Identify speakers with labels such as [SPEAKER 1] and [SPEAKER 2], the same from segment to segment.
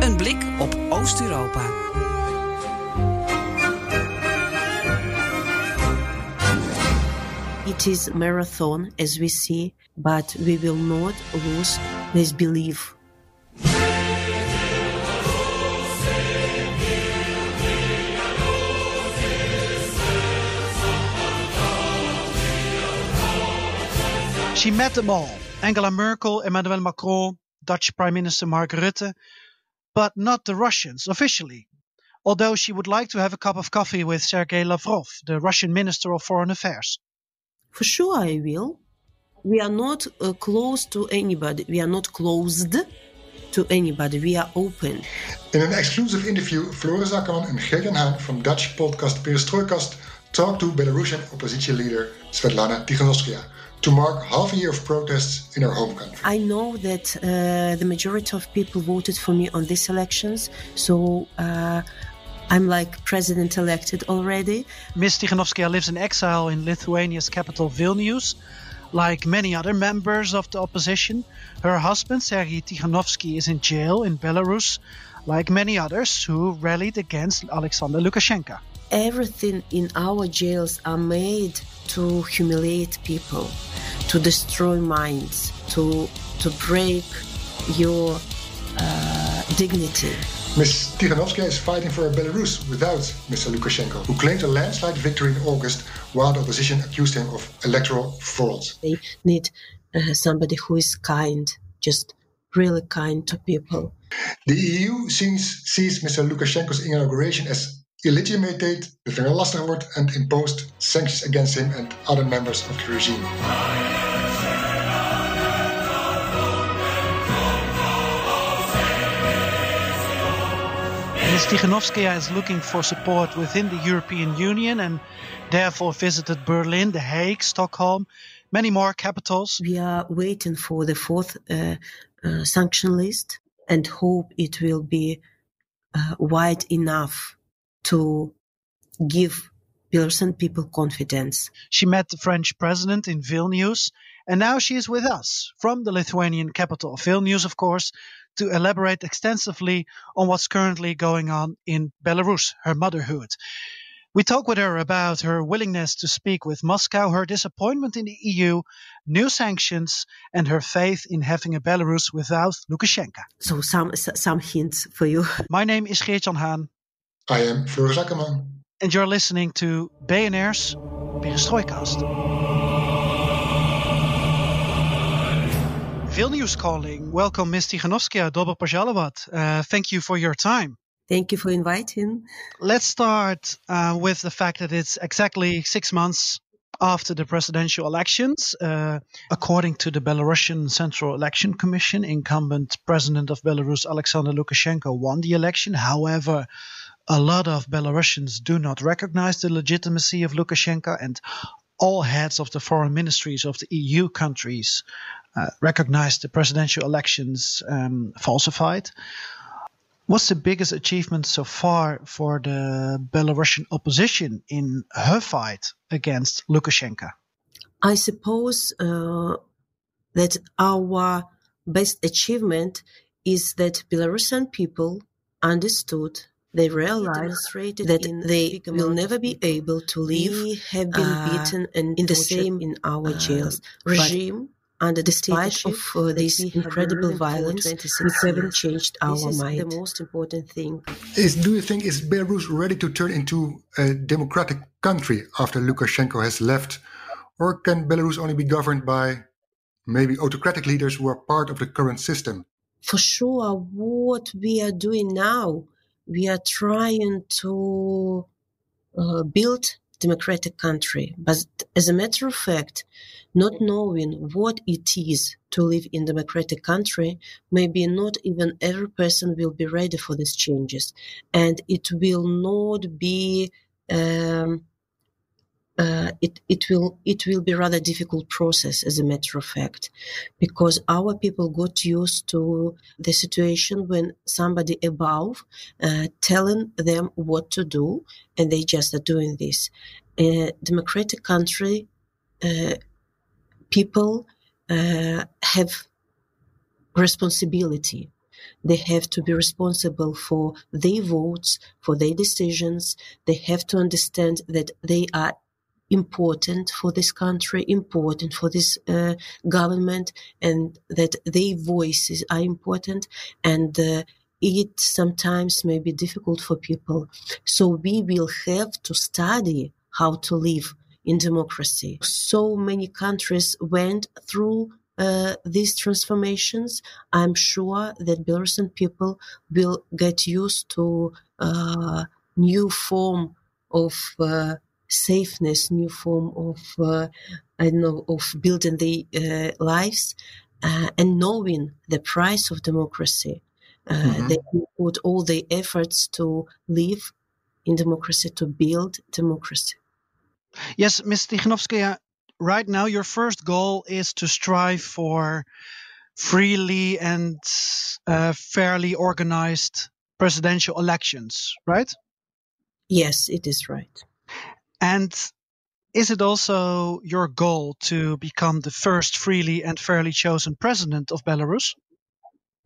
[SPEAKER 1] Een blik op Oost-Europa.
[SPEAKER 2] It is marathon as we see, but we will not lose this belief.
[SPEAKER 3] She met them all Angela Merkel, Emmanuel Macron, Dutch Prime Minister Mark Rutte, but not the Russians officially. Although she would like to have a cup of coffee with Sergei Lavrov, the Russian Minister of Foreign Affairs.
[SPEAKER 2] For sure, I will. We are not uh, close to anybody. We are not closed to anybody. We are open.
[SPEAKER 4] In an exclusive interview, Floris Akkerman and Geert-Jan Haan from Dutch podcast Perestrojkast talked to Belarusian opposition leader Svetlana Tikhanovskaya to mark half a year of protests in her home country.
[SPEAKER 2] I know that uh, the majority of people voted for me on these elections, so uh, I'm like president elected already.
[SPEAKER 3] Ms. Tikhanovskaya lives in exile in Lithuania's capital Vilnius. Like many other members of the opposition, her husband Sergei Tikhanovsky is in jail in Belarus, like many others who rallied against Alexander Lukashenko.
[SPEAKER 2] Everything in our jails are made to humiliate people, to destroy minds, to to break your uh, dignity.
[SPEAKER 4] Ms. Tikhanovskaya is fighting for a Belarus without Mr. Lukashenko, who claimed a landslide victory in August while the opposition accused him of electoral fraud.
[SPEAKER 2] They need uh, somebody who is kind, just really kind to people.
[SPEAKER 4] The EU sees, sees Mr. Lukashenko's inauguration as illegitimated, the very last word, and imposed sanctions against him and other members of the regime.
[SPEAKER 3] Ms. Tikhanovskaya is looking for support within the European Union and therefore visited Berlin, The Hague, Stockholm, many more capitals.
[SPEAKER 2] We are waiting for the fourth uh, uh, sanction list and hope it will be uh, wide enough to give Belarusian people confidence.
[SPEAKER 3] She met the French president in Vilnius, and now she is with us from the Lithuanian capital of Vilnius, of course, to elaborate extensively on what's currently going on in Belarus, her motherhood. We talk with her about her willingness to speak with Moscow, her disappointment in the EU, new sanctions, and her faith in having a Belarus without Lukashenko.
[SPEAKER 2] So some some hints for you.
[SPEAKER 3] My name is Geert-Jan Haan.
[SPEAKER 4] I am Floris Akkerman.
[SPEAKER 3] And you're listening to BNR's Perestrojkast. Vilnius calling. Welcome, Ms. Tikhanovskaya, Dobar Pazhalovat. Uh, thank you for your time.
[SPEAKER 2] Thank you for inviting.
[SPEAKER 3] Let's start uh, with the fact that it's exactly six months after the presidential elections. Uh, according to the Belarusian Central Election Commission, incumbent president of Belarus, Alexander Lukashenko, won the election. However, a lot of Belarusians do not recognize the legitimacy of Lukashenko, and all heads of the foreign ministries of the EU countries uh, recognize the presidential elections um, falsified. What's the biggest achievement so far for the Belarusian opposition in her fight against Lukashenko?
[SPEAKER 2] I suppose uh, that our best achievement is that Belarusian people understood they realized that they will never be able to live. We have been uh, beaten and in the same in our jails. Uh, regime under the spite of uh, this incredible violence, we haven't changed our this is mind. the most important thing.
[SPEAKER 4] Is, do you think is Belarus ready to turn into a democratic country after Lukashenko has left, or can Belarus only be governed by maybe autocratic leaders who are part of the current system?
[SPEAKER 2] For sure, what we are doing now we are trying to uh, build democratic country. But as a matter of fact, not knowing what it is to live in democratic country, maybe not even every person will be ready for these changes, and it will not be. Um, uh, it it will it will be rather difficult process as a matter of fact, because our people got used to the situation when somebody above uh, telling them what to do, and they just are doing this. A democratic country, uh, people uh, have responsibility. They have to be responsible for their votes, for their decisions. They have to understand that they are important for this country, important for this uh, government, and that their voices are important. And uh, it sometimes may be difficult for people. So we will have to study how to live in democracy. So many countries went through uh, these transformations. I'm sure that Belarusian people will get used to uh, new form of uh, safeness, new form of, uh, I don't know, of building their uh, lives uh, and knowing the price of democracy. Uh, mm-hmm. They put all their efforts to live in democracy, to build democracy.
[SPEAKER 3] Yes, Ms. Tikhanovskaya, right now your first goal is to strive for freely and uh, fairly organized presidential elections, right?
[SPEAKER 2] Yes, it is right.
[SPEAKER 3] And is it also your goal to become the first freely and fairly chosen president of Belarus?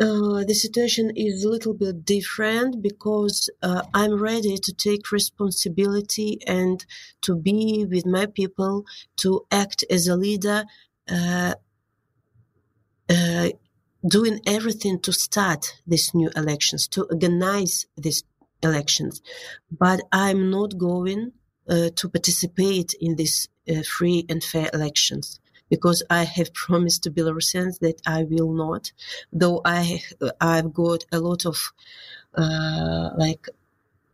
[SPEAKER 2] Uh, the situation is a little bit different because uh, I'm ready to take responsibility and to be with my people, to act as a leader, uh, uh doing everything to start these new elections, to organize these elections. But I'm not going to participate in these uh, free and fair elections because I have promised to Belarusians that I will not, though I I've got a lot of uh, like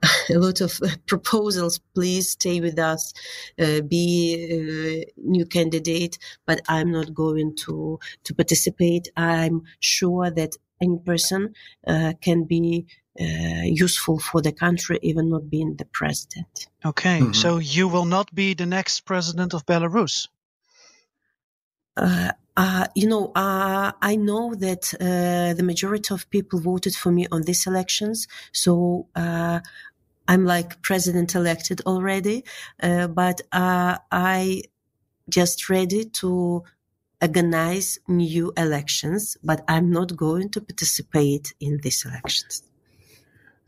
[SPEAKER 2] a lot of proposals. Please stay with us, uh, be a new candidate, but I'm not going to to participate. I'm sure that any person uh, can be uh, useful for the country, even not being the president.
[SPEAKER 3] Okay, mm-hmm. so you will not be the next president of Belarus.
[SPEAKER 2] Uh, uh, you know, uh, I know that uh, the majority of people voted for me on these elections, so uh, I'm like president elected already. but I just ready to organize new elections, but I'm not going to participate in these elections.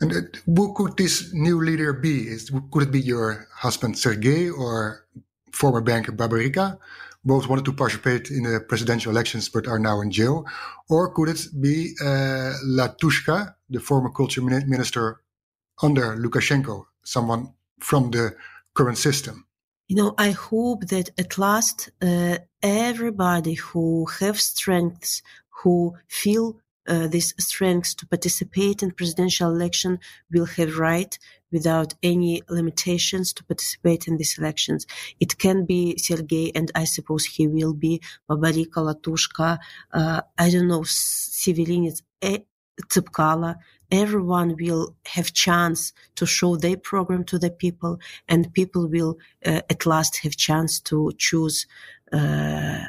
[SPEAKER 4] And who could this new leader be? Is, could it be your husband Sergei or former banker Babarika? Both wanted to participate in the presidential elections but are now in jail. Or could it be uh, Latushka, the former culture minister under Lukashenko, someone from the current system?
[SPEAKER 2] You know, I hope that at last uh, everybody who have strengths, who feel uh, this strength to participate in presidential election will have right without any limitations to participate in these elections. It can be Sergei, and I suppose he will be Babarika, Latushka, I don't know, Sevyarynets, Tsipkala. Everyone will have chance to show their program to the people, and people will uh, at last have chance to choose uh,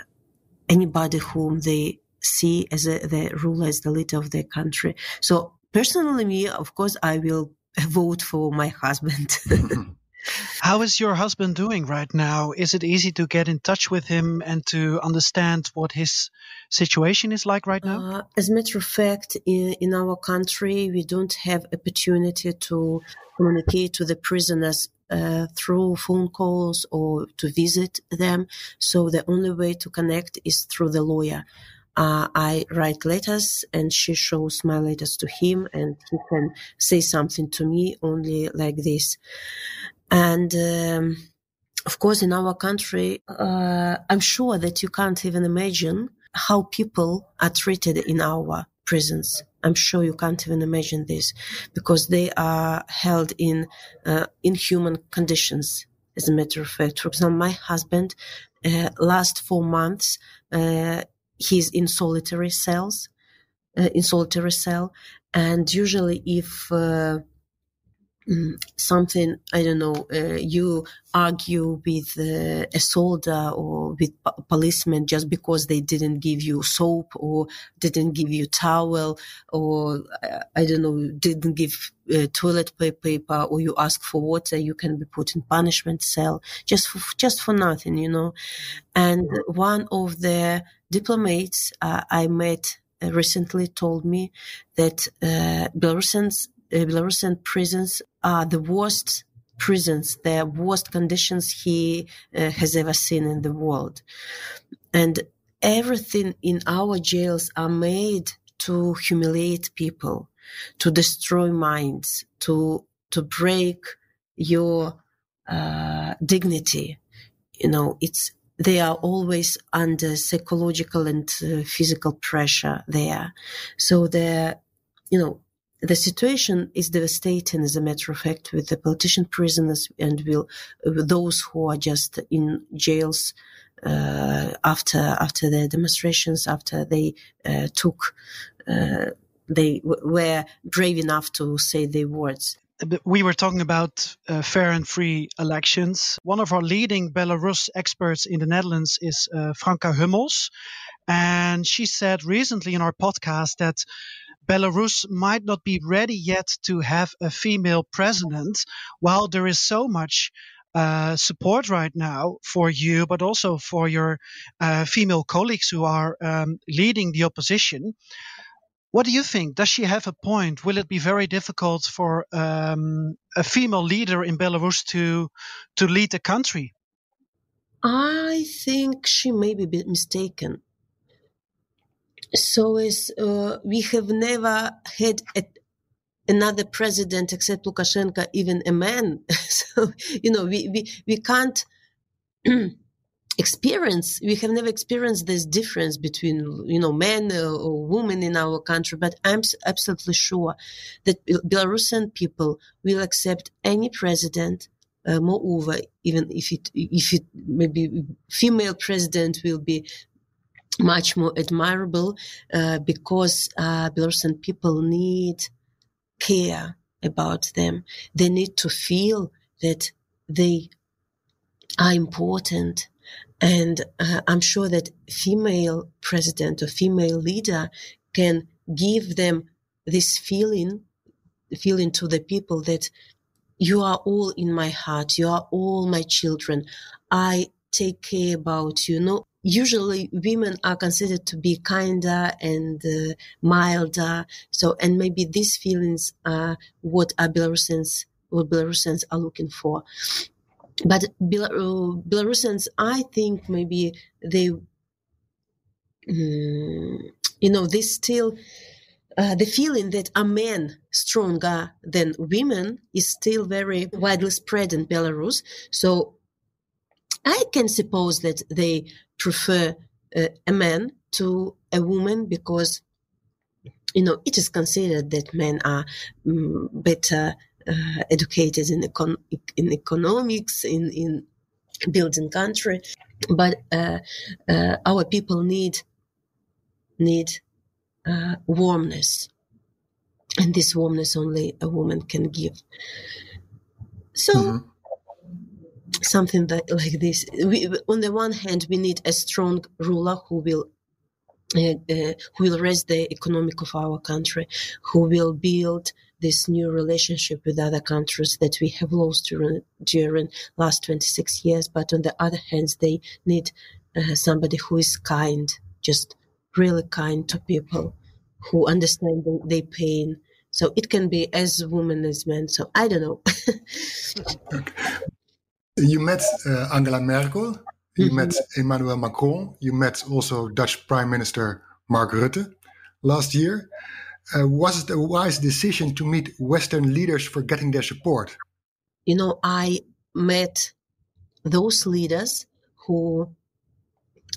[SPEAKER 2] anybody whom they see as a, the ruler, as the leader of their country. So personally, me, of course, I will vote for my husband.
[SPEAKER 3] How is your husband doing right now? Is it easy to get in touch with him and to understand what his situation is like right now? Uh,
[SPEAKER 2] as a matter of fact, in, in our country, we don't have opportunity to communicate to the prisoners uh, through phone calls or to visit them. So the only way to connect is through the lawyer uh, I write letters and she shows my letters to him and he can say something to me only like this. And, um, of course, in our country, uh, I'm sure that you can't even imagine how people are treated in our prisons. I'm sure you can't even imagine this because they are held in uh, inhuman conditions. As a matter of fact, for example, my husband, uh, last four months, uh, he's in solitary cells, uh, in solitary cell, and usually if uh, something I don't know. Uh, you argue with uh, a soldier or with p- policemen just because they didn't give you soap or didn't give you towel or uh, I don't know didn't give uh, toilet paper or you ask for water. You can be put in punishment cell just for, just for nothing, you know. And one of the diplomats uh, I met uh, recently told me that Belarusians Belarusian prisons are the worst prisons, the worst conditions he uh, has ever seen in the world. And everything in our jails are made to humiliate people, to destroy minds, to, to break your uh, dignity. You know, it's, they are always under psychological and uh, physical pressure there. So they're, you know, the situation is devastating, as a matter of fact, with the politician prisoners and will, those who are just in jails uh, after after the demonstrations, after they uh, took, uh, they w- were brave enough to say their words.
[SPEAKER 3] We were talking about uh, fair and free elections. One of our leading Belarus experts in the Netherlands is uh, Franka Hummels. And she said recently in our podcast that Belarus might not be ready yet to have a female president, while there is so much uh, support right now for you, but also for your uh, female colleagues who are um, leading the opposition. What do you think? Does she have a point? Will it be very difficult for um, a female leader in Belarus to to lead the country?
[SPEAKER 2] I think she may be mistaken so as uh, we have never had a, another president except Lukashenko, even a man. so you know, we we we can't. experience we have never experienced this difference between you know men or women in our country but i'm absolutely sure that belarusian people will accept any president uh, moreover even if it if it maybe female president will be much more admirable uh, because uh, Belarusian people need care about them. They need to feel that they are important. And uh, I'm sure that female president or female leader can give them this feeling, feeling to the people that you are all in my heart. You are all my children. I take care about you. No, usually women are considered to be kinder and uh, milder. So, and maybe these feelings are what are Belarusians, what Belarusians are looking for. But Bel- Belarusians, I think maybe they, um, you know, they still, uh, the feeling that a man stronger than women is still very widely spread in Belarus. So I can suppose that they prefer uh, a man to a woman because you know it is considered that men are um, better uh, educated in, econ- in economics in in building country. But uh, uh our people need need uh, warmness. And this warmness only a woman can give. So mm-hmm something that like this. We, on the one hand, we need a strong ruler who will uh, uh, who will raise the economic of our country, who will build this new relationship with other countries that we have lost during during last 26 years. But on the other hand, they need uh, somebody who is kind, just really kind to people, who understand their pain. So it can be as women as men. So I don't know.
[SPEAKER 4] okay. You met uh, Angela Merkel, you mm-hmm. met Emmanuel Macron, you met also Dutch Prime Minister Mark Rutte last year. Uh, was it a wise decision to meet Western leaders for getting their support?
[SPEAKER 2] You know, I met those leaders who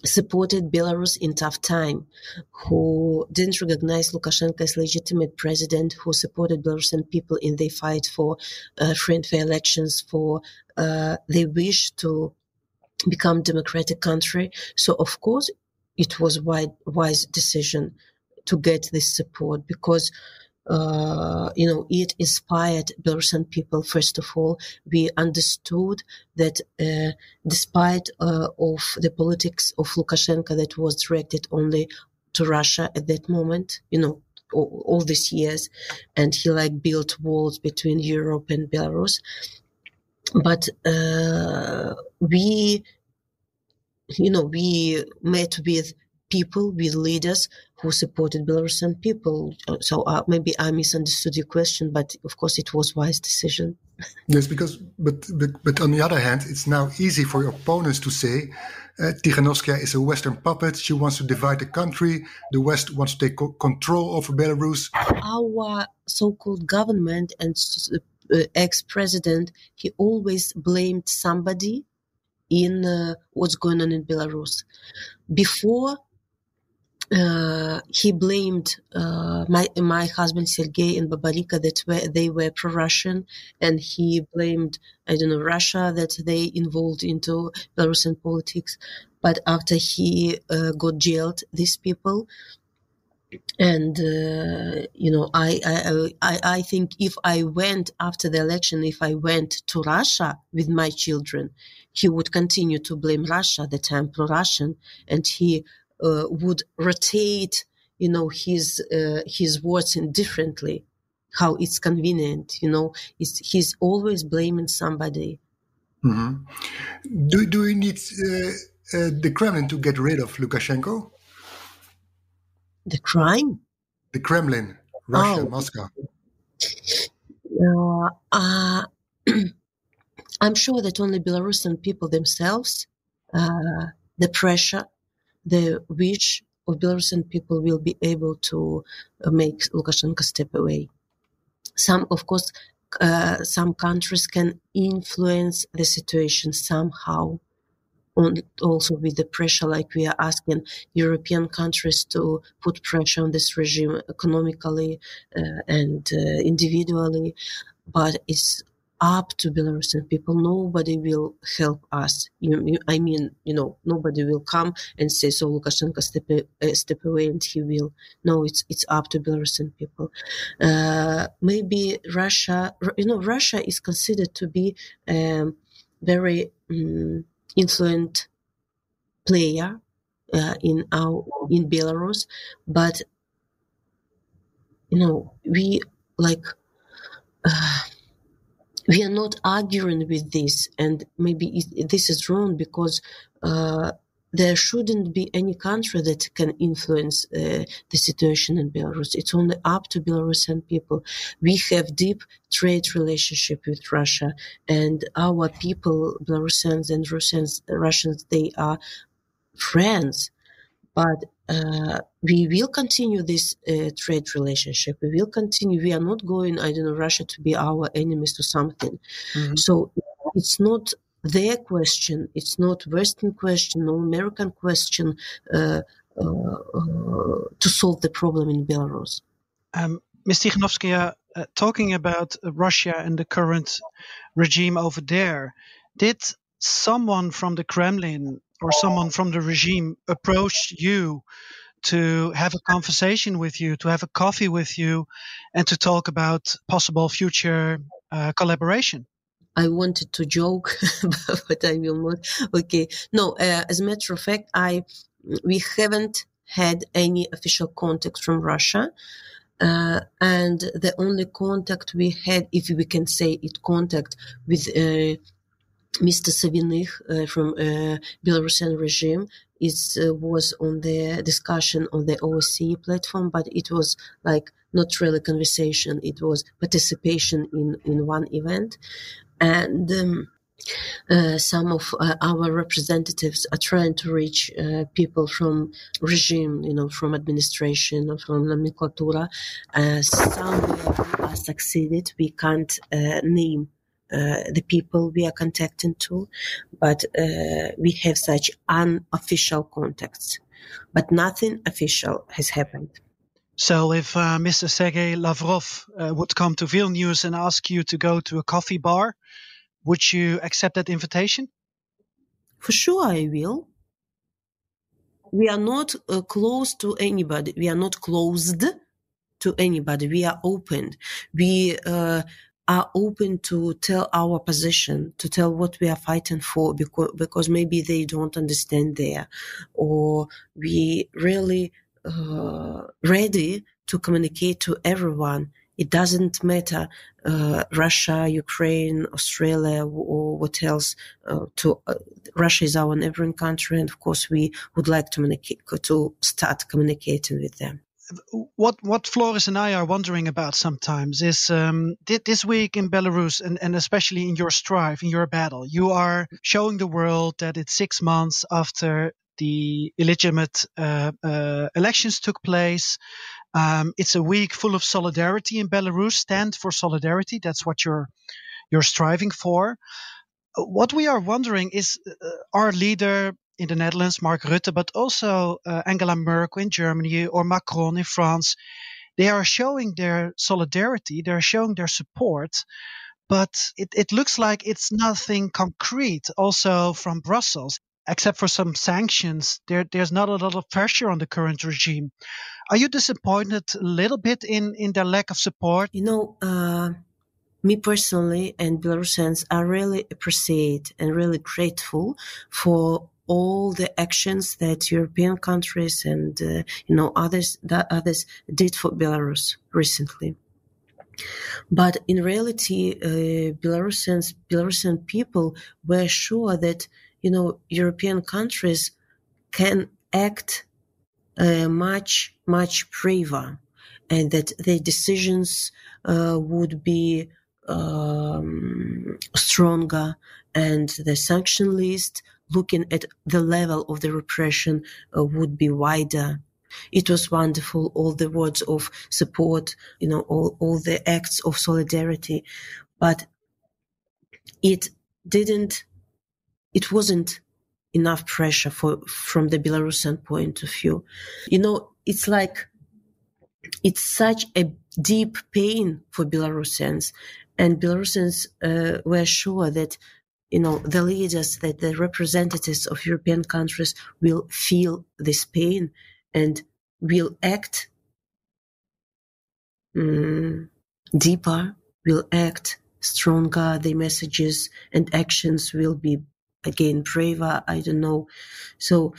[SPEAKER 2] supported Belarus in tough time, who didn't recognize Lukashenko as legitimate president, who supported Belarusian people in their fight for uh, free and fair elections, for uh, their wish to become democratic country. So of course, it was wise decision to get this support because uh, you know, it inspired Belarusian people. First of all, we understood that uh, despite uh, of the politics of Lukashenko that was directed only to Russia at that moment, you know, all, all these years, and he like built walls between Europe and Belarus. But uh, we, you know, we met with people, with leaders who supported Belarusian people. Uh, so uh, maybe I misunderstood your question, but of course it was wise decision.
[SPEAKER 4] Yes, because but, but but on the other hand, it's now easy for your opponents to say uh, Tikhanovskaya is a Western puppet. She wants to divide the country. The West wants to take co- control over Belarus.
[SPEAKER 2] Our so-called government and uh, ex-president, he always blamed somebody in uh, what's going on in Belarus. Before uh, he blamed uh, my my husband Sergei and Babarika that were, they were pro-Russian, and he blamed I don't know Russia that they involved into Belarusian politics. But after he uh, got jailed, these people, and uh, you know, I, I I I think if I went after the election, if I went to Russia with my children, he would continue to blame Russia that I'm pro-Russian, and he would rotate, you know, his uh, his words indifferently, how it's convenient. You know, it's, he's always blaming somebody.
[SPEAKER 4] Mm-hmm. Do do we need uh, the Kremlin to get rid of Lukashenko?
[SPEAKER 2] The crime?
[SPEAKER 4] The Kremlin, Russia, oh. Moscow.
[SPEAKER 2] Uh, uh, I'm sure that only Belarusian people themselves, uh, the pressure the wish of Belarusian people will be able to uh, make Lukashenko step away. Some, of course, uh, some countries can influence the situation somehow. On, also with the pressure, like we are asking European countries to put pressure on this regime economically uh, and uh, individually, but it's up to Belarusian people. Nobody will help us. You, you, I mean, you know, nobody will come and say, "So Lukashenko step uh, step away," and he will. No, it's it's up to Belarusian people. Uh, maybe Russia, you know, Russia is considered to be a very um, influent player uh, in our in Belarus, but you know, we like. Uh, we are not arguing with this, and maybe this is wrong because uh, there shouldn't be any country that can influence uh, the situation in Belarus. It's only up to Belarusian people. We have deep trade relationship with Russia, and our people, Belarusians and Russians, Russians, they are friends. But uh, we will continue this uh, trade relationship. We will continue. We are not going, I don't know, Russia to be our enemies to something. Mm-hmm. So it's not their question. It's not Western question, no American question uh, uh, uh to solve the problem in Belarus.
[SPEAKER 3] Um, Ms. Tikhanovskaya, uh, talking about Russia and the current regime over there, did someone from the Kremlin or someone from the regime approached you to have a conversation with you, to have a coffee with you, and to talk about possible future uh, collaboration?
[SPEAKER 2] I wanted to joke, but I will not. Okay, no. Uh, as a matter of fact, I we haven't had any official contact from Russia. Uh, and the only contact we had, if we can say it, contact with uh, Mr. Savinych uh, from uh, Belarusian regime is uh, was on the discussion on the OSCE platform, but it was like not really conversation. It was participation in in one event, and. Um, uh, some of uh, our representatives are trying to reach uh, people from regime, you know, from administration or from nomenclatura. Uh some are succeeded. We can't name uh, the people we are contacting to, but uh, we have such unofficial contacts. But nothing official has happened.
[SPEAKER 3] So, if uh, Mr. Sergei Lavrov uh, would come to Vilnius and ask you to go to a coffee bar, would you accept that invitation?
[SPEAKER 2] For sure, I will. We are not uh, close to anybody. We are not closed to anybody. We are open. We uh, are open to tell our position, to tell what we are fighting for, because, because maybe they don't understand there, or we really uh, ready to communicate to everyone. It doesn't matter uh, Russia, Ukraine, Australia, or what else. Uh, to uh, Russia is our neighboring country, and of course, we would like to communicate to start communicating with them
[SPEAKER 3] what what Floris and I are wondering about sometimes is um, this week in Belarus and, and especially in your strive, in your battle, you are showing the world that it's six months after the illegitimate uh, uh, elections took place. Um, it's a week full of solidarity in Belarus. Stand for solidarity. That's what you're you're striving for. What we are wondering is uh, our leader in the Netherlands, Mark Rutte, but also uh, Angela Merkel in Germany or Macron in France, they are showing their solidarity, they're showing their support, but it, it looks like it's nothing concrete also from Brussels. Except for some sanctions, there, there's not a lot of pressure on the current regime. Are you disappointed a little bit in, in their lack of support?
[SPEAKER 2] You know, uh, me personally and Belarusians are really appreciate and really grateful for all the actions that European countries and uh, you know others that others did for Belarus recently. But in reality, uh, Belarusians, Belarusian people were sure that you know European countries can act uh, much much braver, and that their decisions uh, would be um, stronger, and the sanction list looking at the level of the repression uh, would be wider. It was wonderful, all the words of support, you know, all, all the acts of solidarity, but it didn't, it wasn't enough pressure for, from the Belarusian point of view. You know, it's like, it's such a deep pain for Belarusians and Belarusians uh, were sure that you know, the leaders, that the representatives of European countries will feel this pain and will act um, deeper, will act stronger. The messages and actions will be again braver. I don't know. So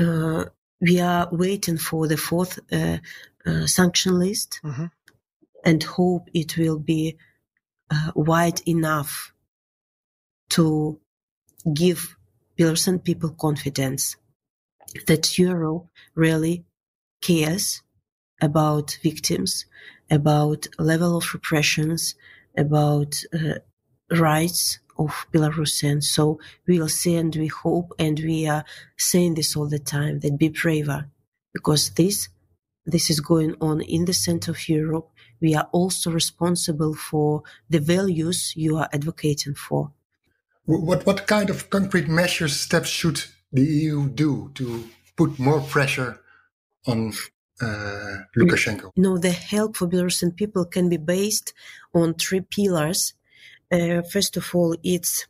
[SPEAKER 2] uh, we are waiting for the fourth uh, uh, sanction list mm-hmm. and hope it will be uh, wide enough to give Belarusian people confidence that Europe really cares about victims, about level of repressions, about uh, rights of Belarusians. So we will see and we hope, and we are saying this all the time, that be braver, because this this is going on in the center of Europe. We are also responsible for the values you are advocating for.
[SPEAKER 4] What what kind of concrete measures steps should the EU do to put more pressure on uh, Lukashenko?
[SPEAKER 2] No, the help for Belarusian people can be based on three pillars. Uh, first of all, it's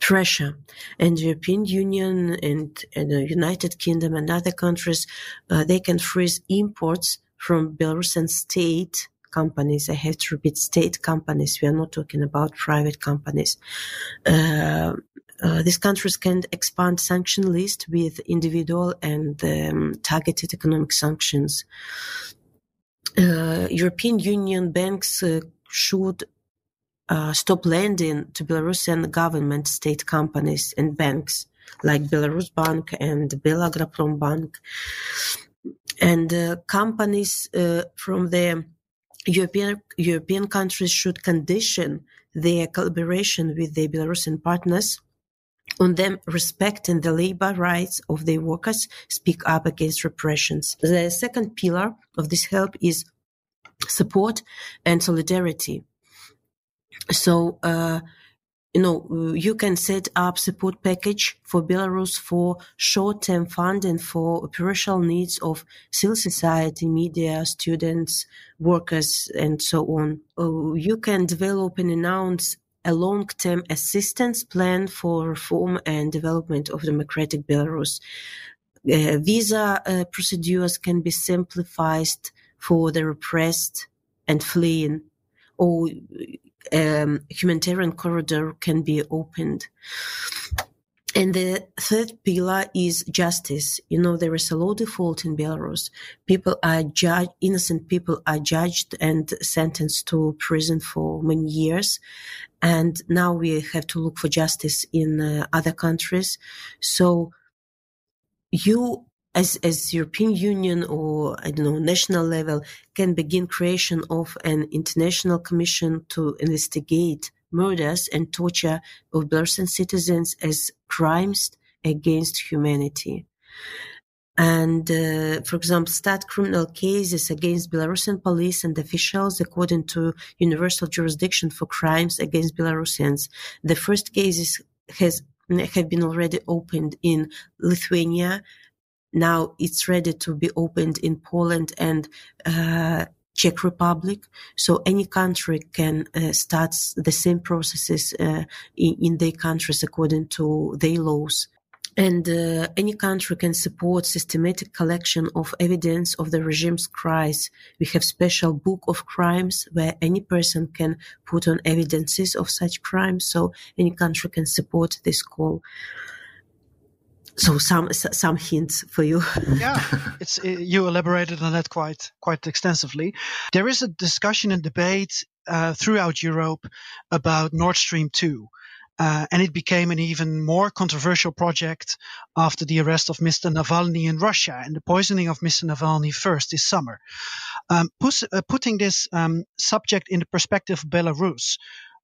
[SPEAKER 2] pressure and the European Union and, and the United Kingdom and other countries, uh, they can freeze imports from Belarusian state companies. I have to repeat state companies. We are not talking about private companies. Uh, uh, these countries can expand sanction list with individual and um, targeted economic sanctions. Uh, European Union banks uh, should uh, stop lending to Belarusian government state companies and banks like Belarus Bank and Belagroprom Bank. And uh, companies from the European, European countries should condition their collaboration with their Belarusian partners on them respecting the labor rights of their workers, speak up against repressions. The second pillar of this help is support and solidarity. So, uh, you know, you can set up support package for Belarus for short-term funding for operational needs of civil society, media, students, workers, and so on. Uh, you can develop and announce a long-term assistance plan for reform and development of democratic Belarus. Uh, visa uh, procedures can be simplified for the repressed and fleeing, or um, humanitarian corridor can be opened. And the third pillar is justice. You know, there is a law default in Belarus. People are judged, innocent people are judged and sentenced to prison for many years. And now we have to look for justice in uh, other countries. So you as as European Union or I don't know national level can begin creation of an international commission to investigate murders and torture of Belarusian citizens as crimes against humanity. And, uh, for example, start criminal cases against Belarusian police and officials according to universal jurisdiction for crimes against Belarusians. The first cases has have been already opened in Lithuania, now it's ready to be opened in Poland and uh, Czech Republic. So any country can uh, start the same processes uh, in, in, their countries according to their laws. And uh, any country can support systematic collection of evidence of the regime's crimes. We have special book of crimes where any person can put on evidences of such crimes. So any country can support this call so some some hints for you.
[SPEAKER 3] yeah, it's you elaborated on that quite quite extensively. There is a discussion and debate uh, throughout Europe about Nord Stream two. Uh, and it became an even more controversial project after the arrest of Mr. Navalny in Russia and the poisoning of Mr. Navalny first this summer. Um, pus- uh, putting this um, subject in the perspective of Belarus,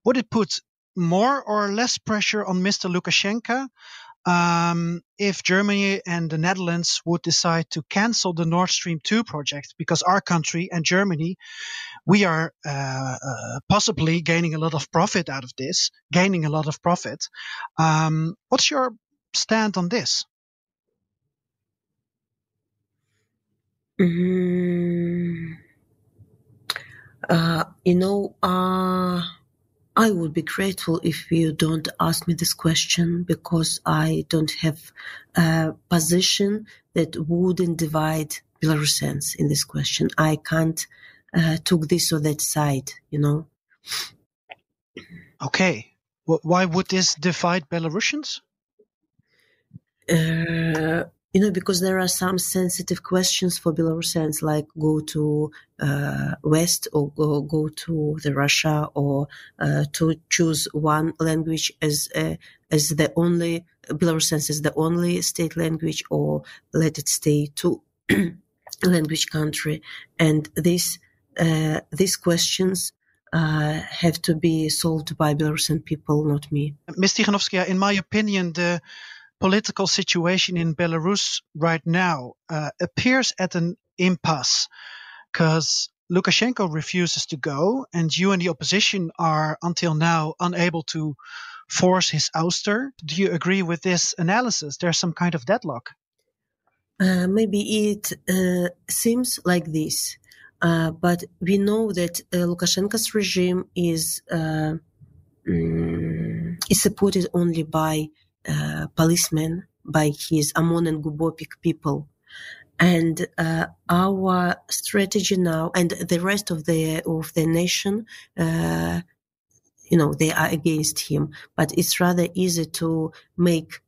[SPEAKER 3] would it put more or less pressure on Mr. Lukashenko um, if Germany and the Netherlands would decide to cancel the Nord Stream 2 project, because our country and Germany, we are uh, uh, possibly gaining a lot of profit out of this, gaining a lot of profit. Um, what's your stand on this?
[SPEAKER 2] Mm, uh, you know, uh, I would be grateful if you don't ask me this question because I don't have a position that wouldn't divide Belarusians in this question. I can't uh, took this or that side, you know.
[SPEAKER 3] Okay. Why would this divide Belarusians?
[SPEAKER 2] Uh, you know, because there are some sensitive questions for Belarusians, like go to uh, West or go, go to the Russia or uh, to choose one language as a, as the only Belarusians is the only state language, or let it stay to language country. And these uh, these questions uh, have to be solved by Belarusian people, not me.
[SPEAKER 3] Ms. Tikhanovskaya, in my opinion, the political situation in Belarus right now uh, appears at an impasse because Lukashenko refuses to go, and you and the opposition are until now unable to force his ouster. Do you agree with this analysis? There's some kind of deadlock.
[SPEAKER 2] Uh, maybe it uh, seems like this, uh, but we know that uh, Lukashenko's regime is uh, mm, is supported only by uh, policemen by his OMON and Gubopik people. And uh, our strategy now, and the rest of the of the nation, uh, you know, they are against him. But it's rather easy to make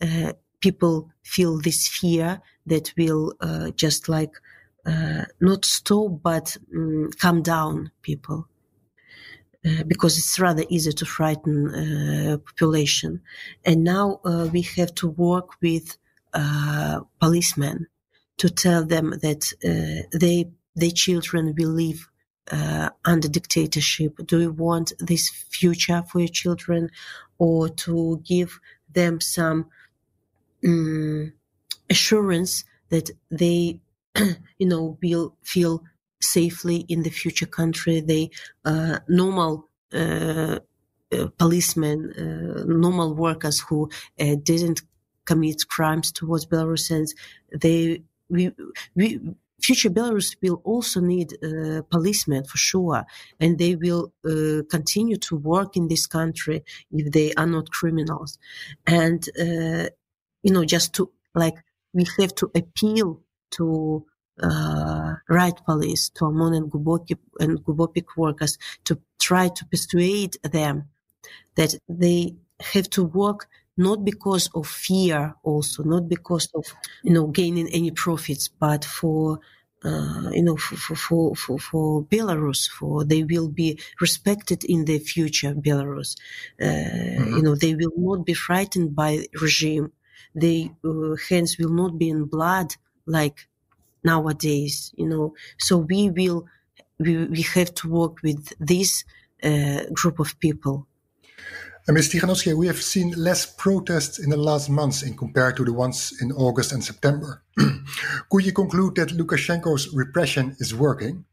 [SPEAKER 2] uh, people feel this fear that will uh, just like not stop, but um, calm down people. Uh, because it's rather easy to frighten uh, population. And now uh, we have to work with uh, policemen to tell them that uh, they their children will live under dictatorship. Do you want this future for your children, or to give them some um, assurance that they, you know, will feel safely in the future country. They uh, normal uh, uh, policemen, uh, normal workers who uh, didn't commit crimes towards Belarusians. They we we future Belarus will also need uh, policemen for sure, and they will uh, continue to work in this country if they are not criminals. And uh, you know, just to like we have to appeal to right police, to OMON and Gubokip and Gubopik workers to try to persuade them that they have to work not because of fear also, not because of, you know, gaining any profits, but for, uh, you know, for, for, for, for, Belarus, for they will be respected in the future, Belarus. Uh, mm-hmm. You know, they will not be frightened by regime. Their uh, hands will not be in blood like nowadays, you know. So we will, we, we have to work with this uh, group of people.
[SPEAKER 4] And Ms. Tichanowsky, we have seen less protests in the last months in compared to the ones in August and September. Could you conclude that Lukashenko's repression is working?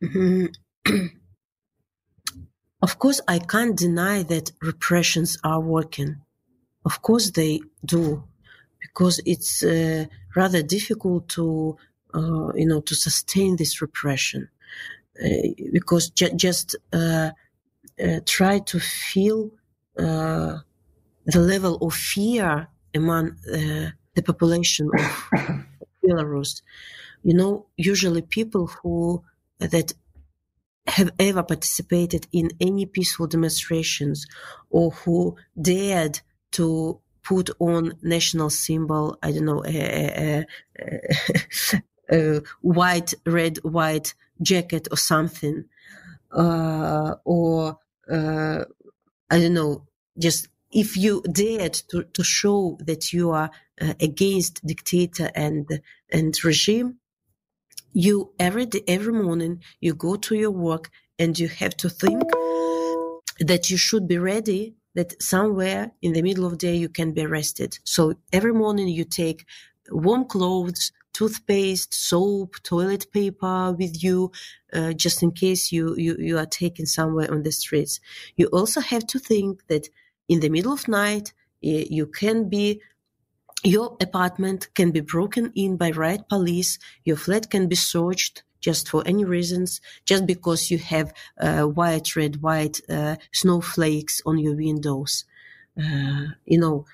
[SPEAKER 2] of course, I can't deny that repressions are working. Of course, they do, because it's uh, rather difficult to, uh, you know, to sustain this repression. Uh, because ju- just uh, uh, try to feel uh, the level of fear among uh, the population of Belarus. You know, usually people who that have ever participated in any peaceful demonstrations or who dared to put on national symbol, I don't know, a, a, a, white, red, white jacket or something, uh, or uh, I don't know, just if you dared to, to show that you are uh, against dictator and and regime, you every day, every morning you go to your work and you have to think that you should be ready that somewhere in the middle of the day you can be arrested. So every morning you take warm clothes, toothpaste, soap, toilet paper with you, uh, just in case you, you, you are taken somewhere on the streets. You also have to think that in the middle of night, you can be your apartment can be broken in by riot police. Your flat can be searched just for any reasons, just because you have uh, white, red, white uh, snowflakes on your windows. Uh, you know,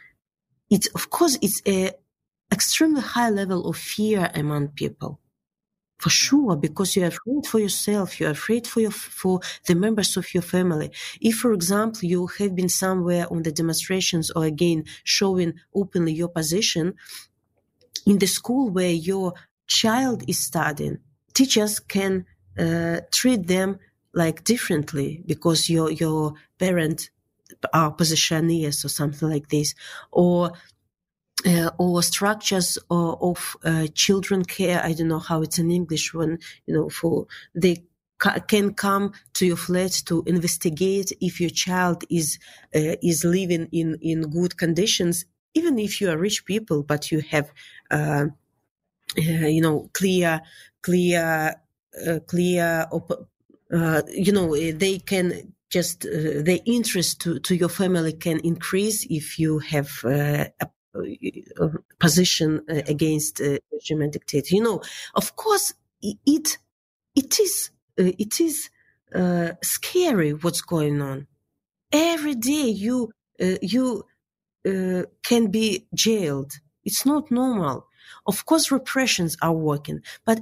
[SPEAKER 2] it's of course it's a extremely high level of fear among people. For sure, because you're afraid for yourself, you're afraid for your, for the members of your family. If, for example, you have been somewhere on the demonstrations or again showing openly your position in the school where your child is studying, teachers can uh, treat them like differently because your your parent are positioners or something like this, or uh, or structures of, of uh, children care. I don't know how it's in English when, you know, for they ca- can come to your flat to investigate if your child is, uh, is living in, in good conditions, even if you are rich people, but you have, uh, uh, you know, clear, clear, uh, clear, op- you know, they can just uh, the interest to, to your family can increase if you have uh, a uh, position uh, against uh, German dictator. You know, of course, it it is it is scary what's going on. Every day you you can be jailed. It's not normal. Of course, repressions are working, but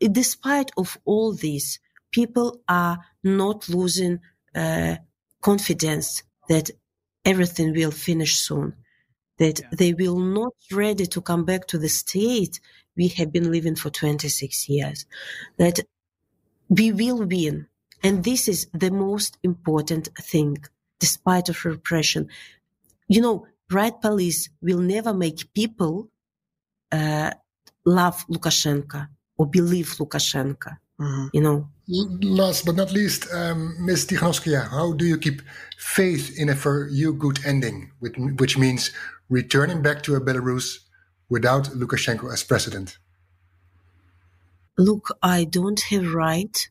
[SPEAKER 2] despite of all this, people are not losing uh, confidence that everything will finish soon that yeah. they will not ready to come back to the state we have been living for 26 years, that we will win. And this is the most important thing, despite of repression. You know, right police will never make people uh, love Lukashenko or believe Lukashenko. Mm-hmm. You know.
[SPEAKER 4] Last but not least, um, Ms. Tikhanovskaya, how do you keep faith in a for you good ending, which means returning back to a Belarus without Lukashenko as president?
[SPEAKER 2] Look, I don't have right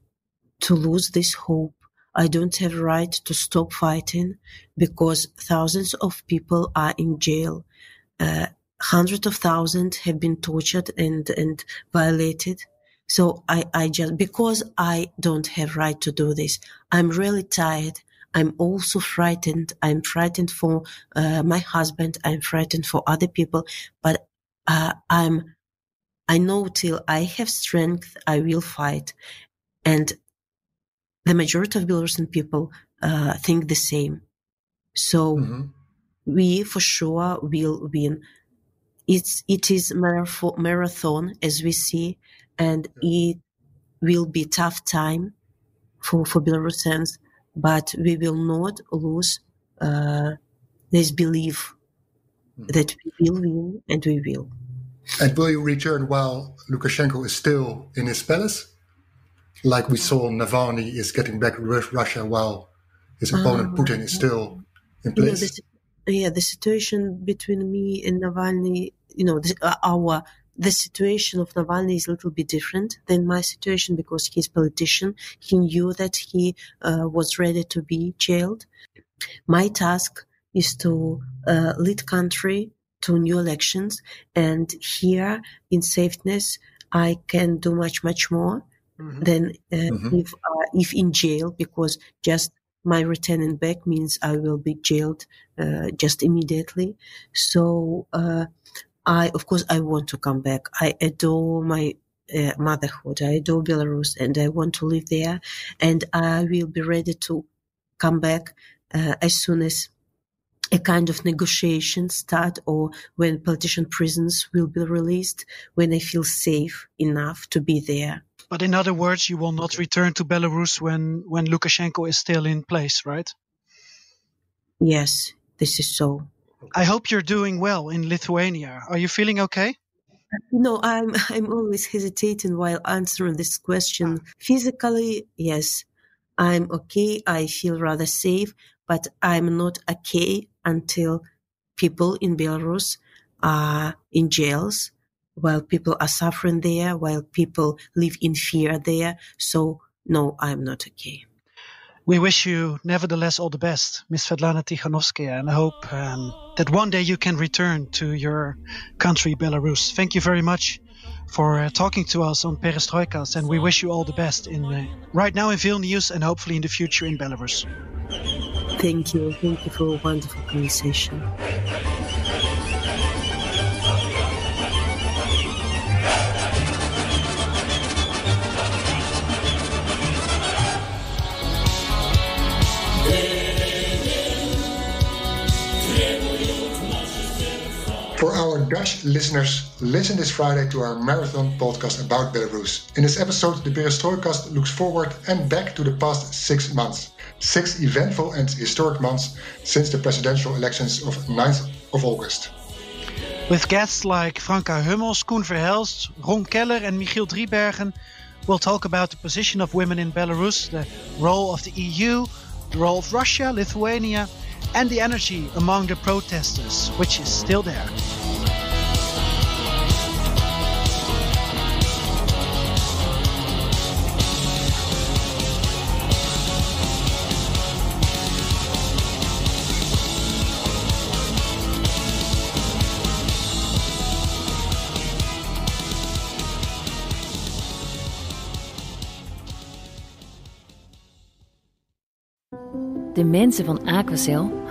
[SPEAKER 2] to lose this hope. I don't have right to stop fighting because thousands of people are in jail. Uh, hundreds of thousands have been tortured and, and violated. So I, I just, because I don't have right to do this, I'm really tired. I'm also frightened. I'm frightened for uh, my husband. I'm frightened for other people, but uh, I'm, I know till I have strength, I will fight. And the majority of Belarusian people uh, think the same. So mm-hmm. we for sure will win. It's it is marathon as we see, and it will be tough time for for Belarusians, but we will not lose uh, this belief mm-hmm. that we will win, and we will.
[SPEAKER 4] And will you return while Lukashenko is still in his palace? like we saw Navalny is getting back Russia while his opponent uh, Putin is still in place.
[SPEAKER 2] You know, yeah, the situation between me and Navalny, you know, the, uh, our the situation of Navalny is a little bit different than my situation because he's a politician. He knew that he uh, was ready to be jailed. My task is to uh, lead country to new elections, and here in safeness, I can do much, much more mm-hmm. than uh, mm-hmm. if uh, if in jail because just my returning back means I will be jailed uh, just immediately. So uh, I, of course, I want to come back. I adore my uh, motherhood. I adore Belarus, and I want to live there. And I will be ready to come back uh, as soon as a kind of negotiation start or when politician prisons will be released when I feel safe enough to be there.
[SPEAKER 3] But in other words, you will not return to Belarus when, when Lukashenko is still in place, right?
[SPEAKER 2] Yes, this is so.
[SPEAKER 3] I hope you're doing well in Lithuania. Are you feeling okay?
[SPEAKER 2] No, I'm I'm always hesitating while answering this question. Ah. Physically, yes, I'm okay. I feel rather safe, but I'm not okay until people in Belarus are in jails while people are suffering there, while people live in fear there. So, no, I'm not okay.
[SPEAKER 3] We wish you, nevertheless, all the best, Ms. Svetlana Tikhanovskaya, and I hope um, that one day you can return to your country, Belarus. Thank you very much for uh, talking to us on Perestrojkast, and we wish you all the best in uh, right now in Vilnius and hopefully in the future in Belarus.
[SPEAKER 2] Thank you. Thank you for a wonderful conversation.
[SPEAKER 4] For our Dutch listeners, listen this Friday to our marathon podcast about Belarus. In this episode, the Perestrojkast looks forward and back to the past six months. Six eventful and historic months since the presidential elections of 9th of August.
[SPEAKER 3] With guests like Franka Hummels, Koen Verhelst, Ron Keller, and Michiel Driebergen, we'll talk about the position of women in Belarus, the role of the EU, the role of Russia, Lithuania, and the energy among the protesters, which is still there.
[SPEAKER 5] De mensen van Aquacel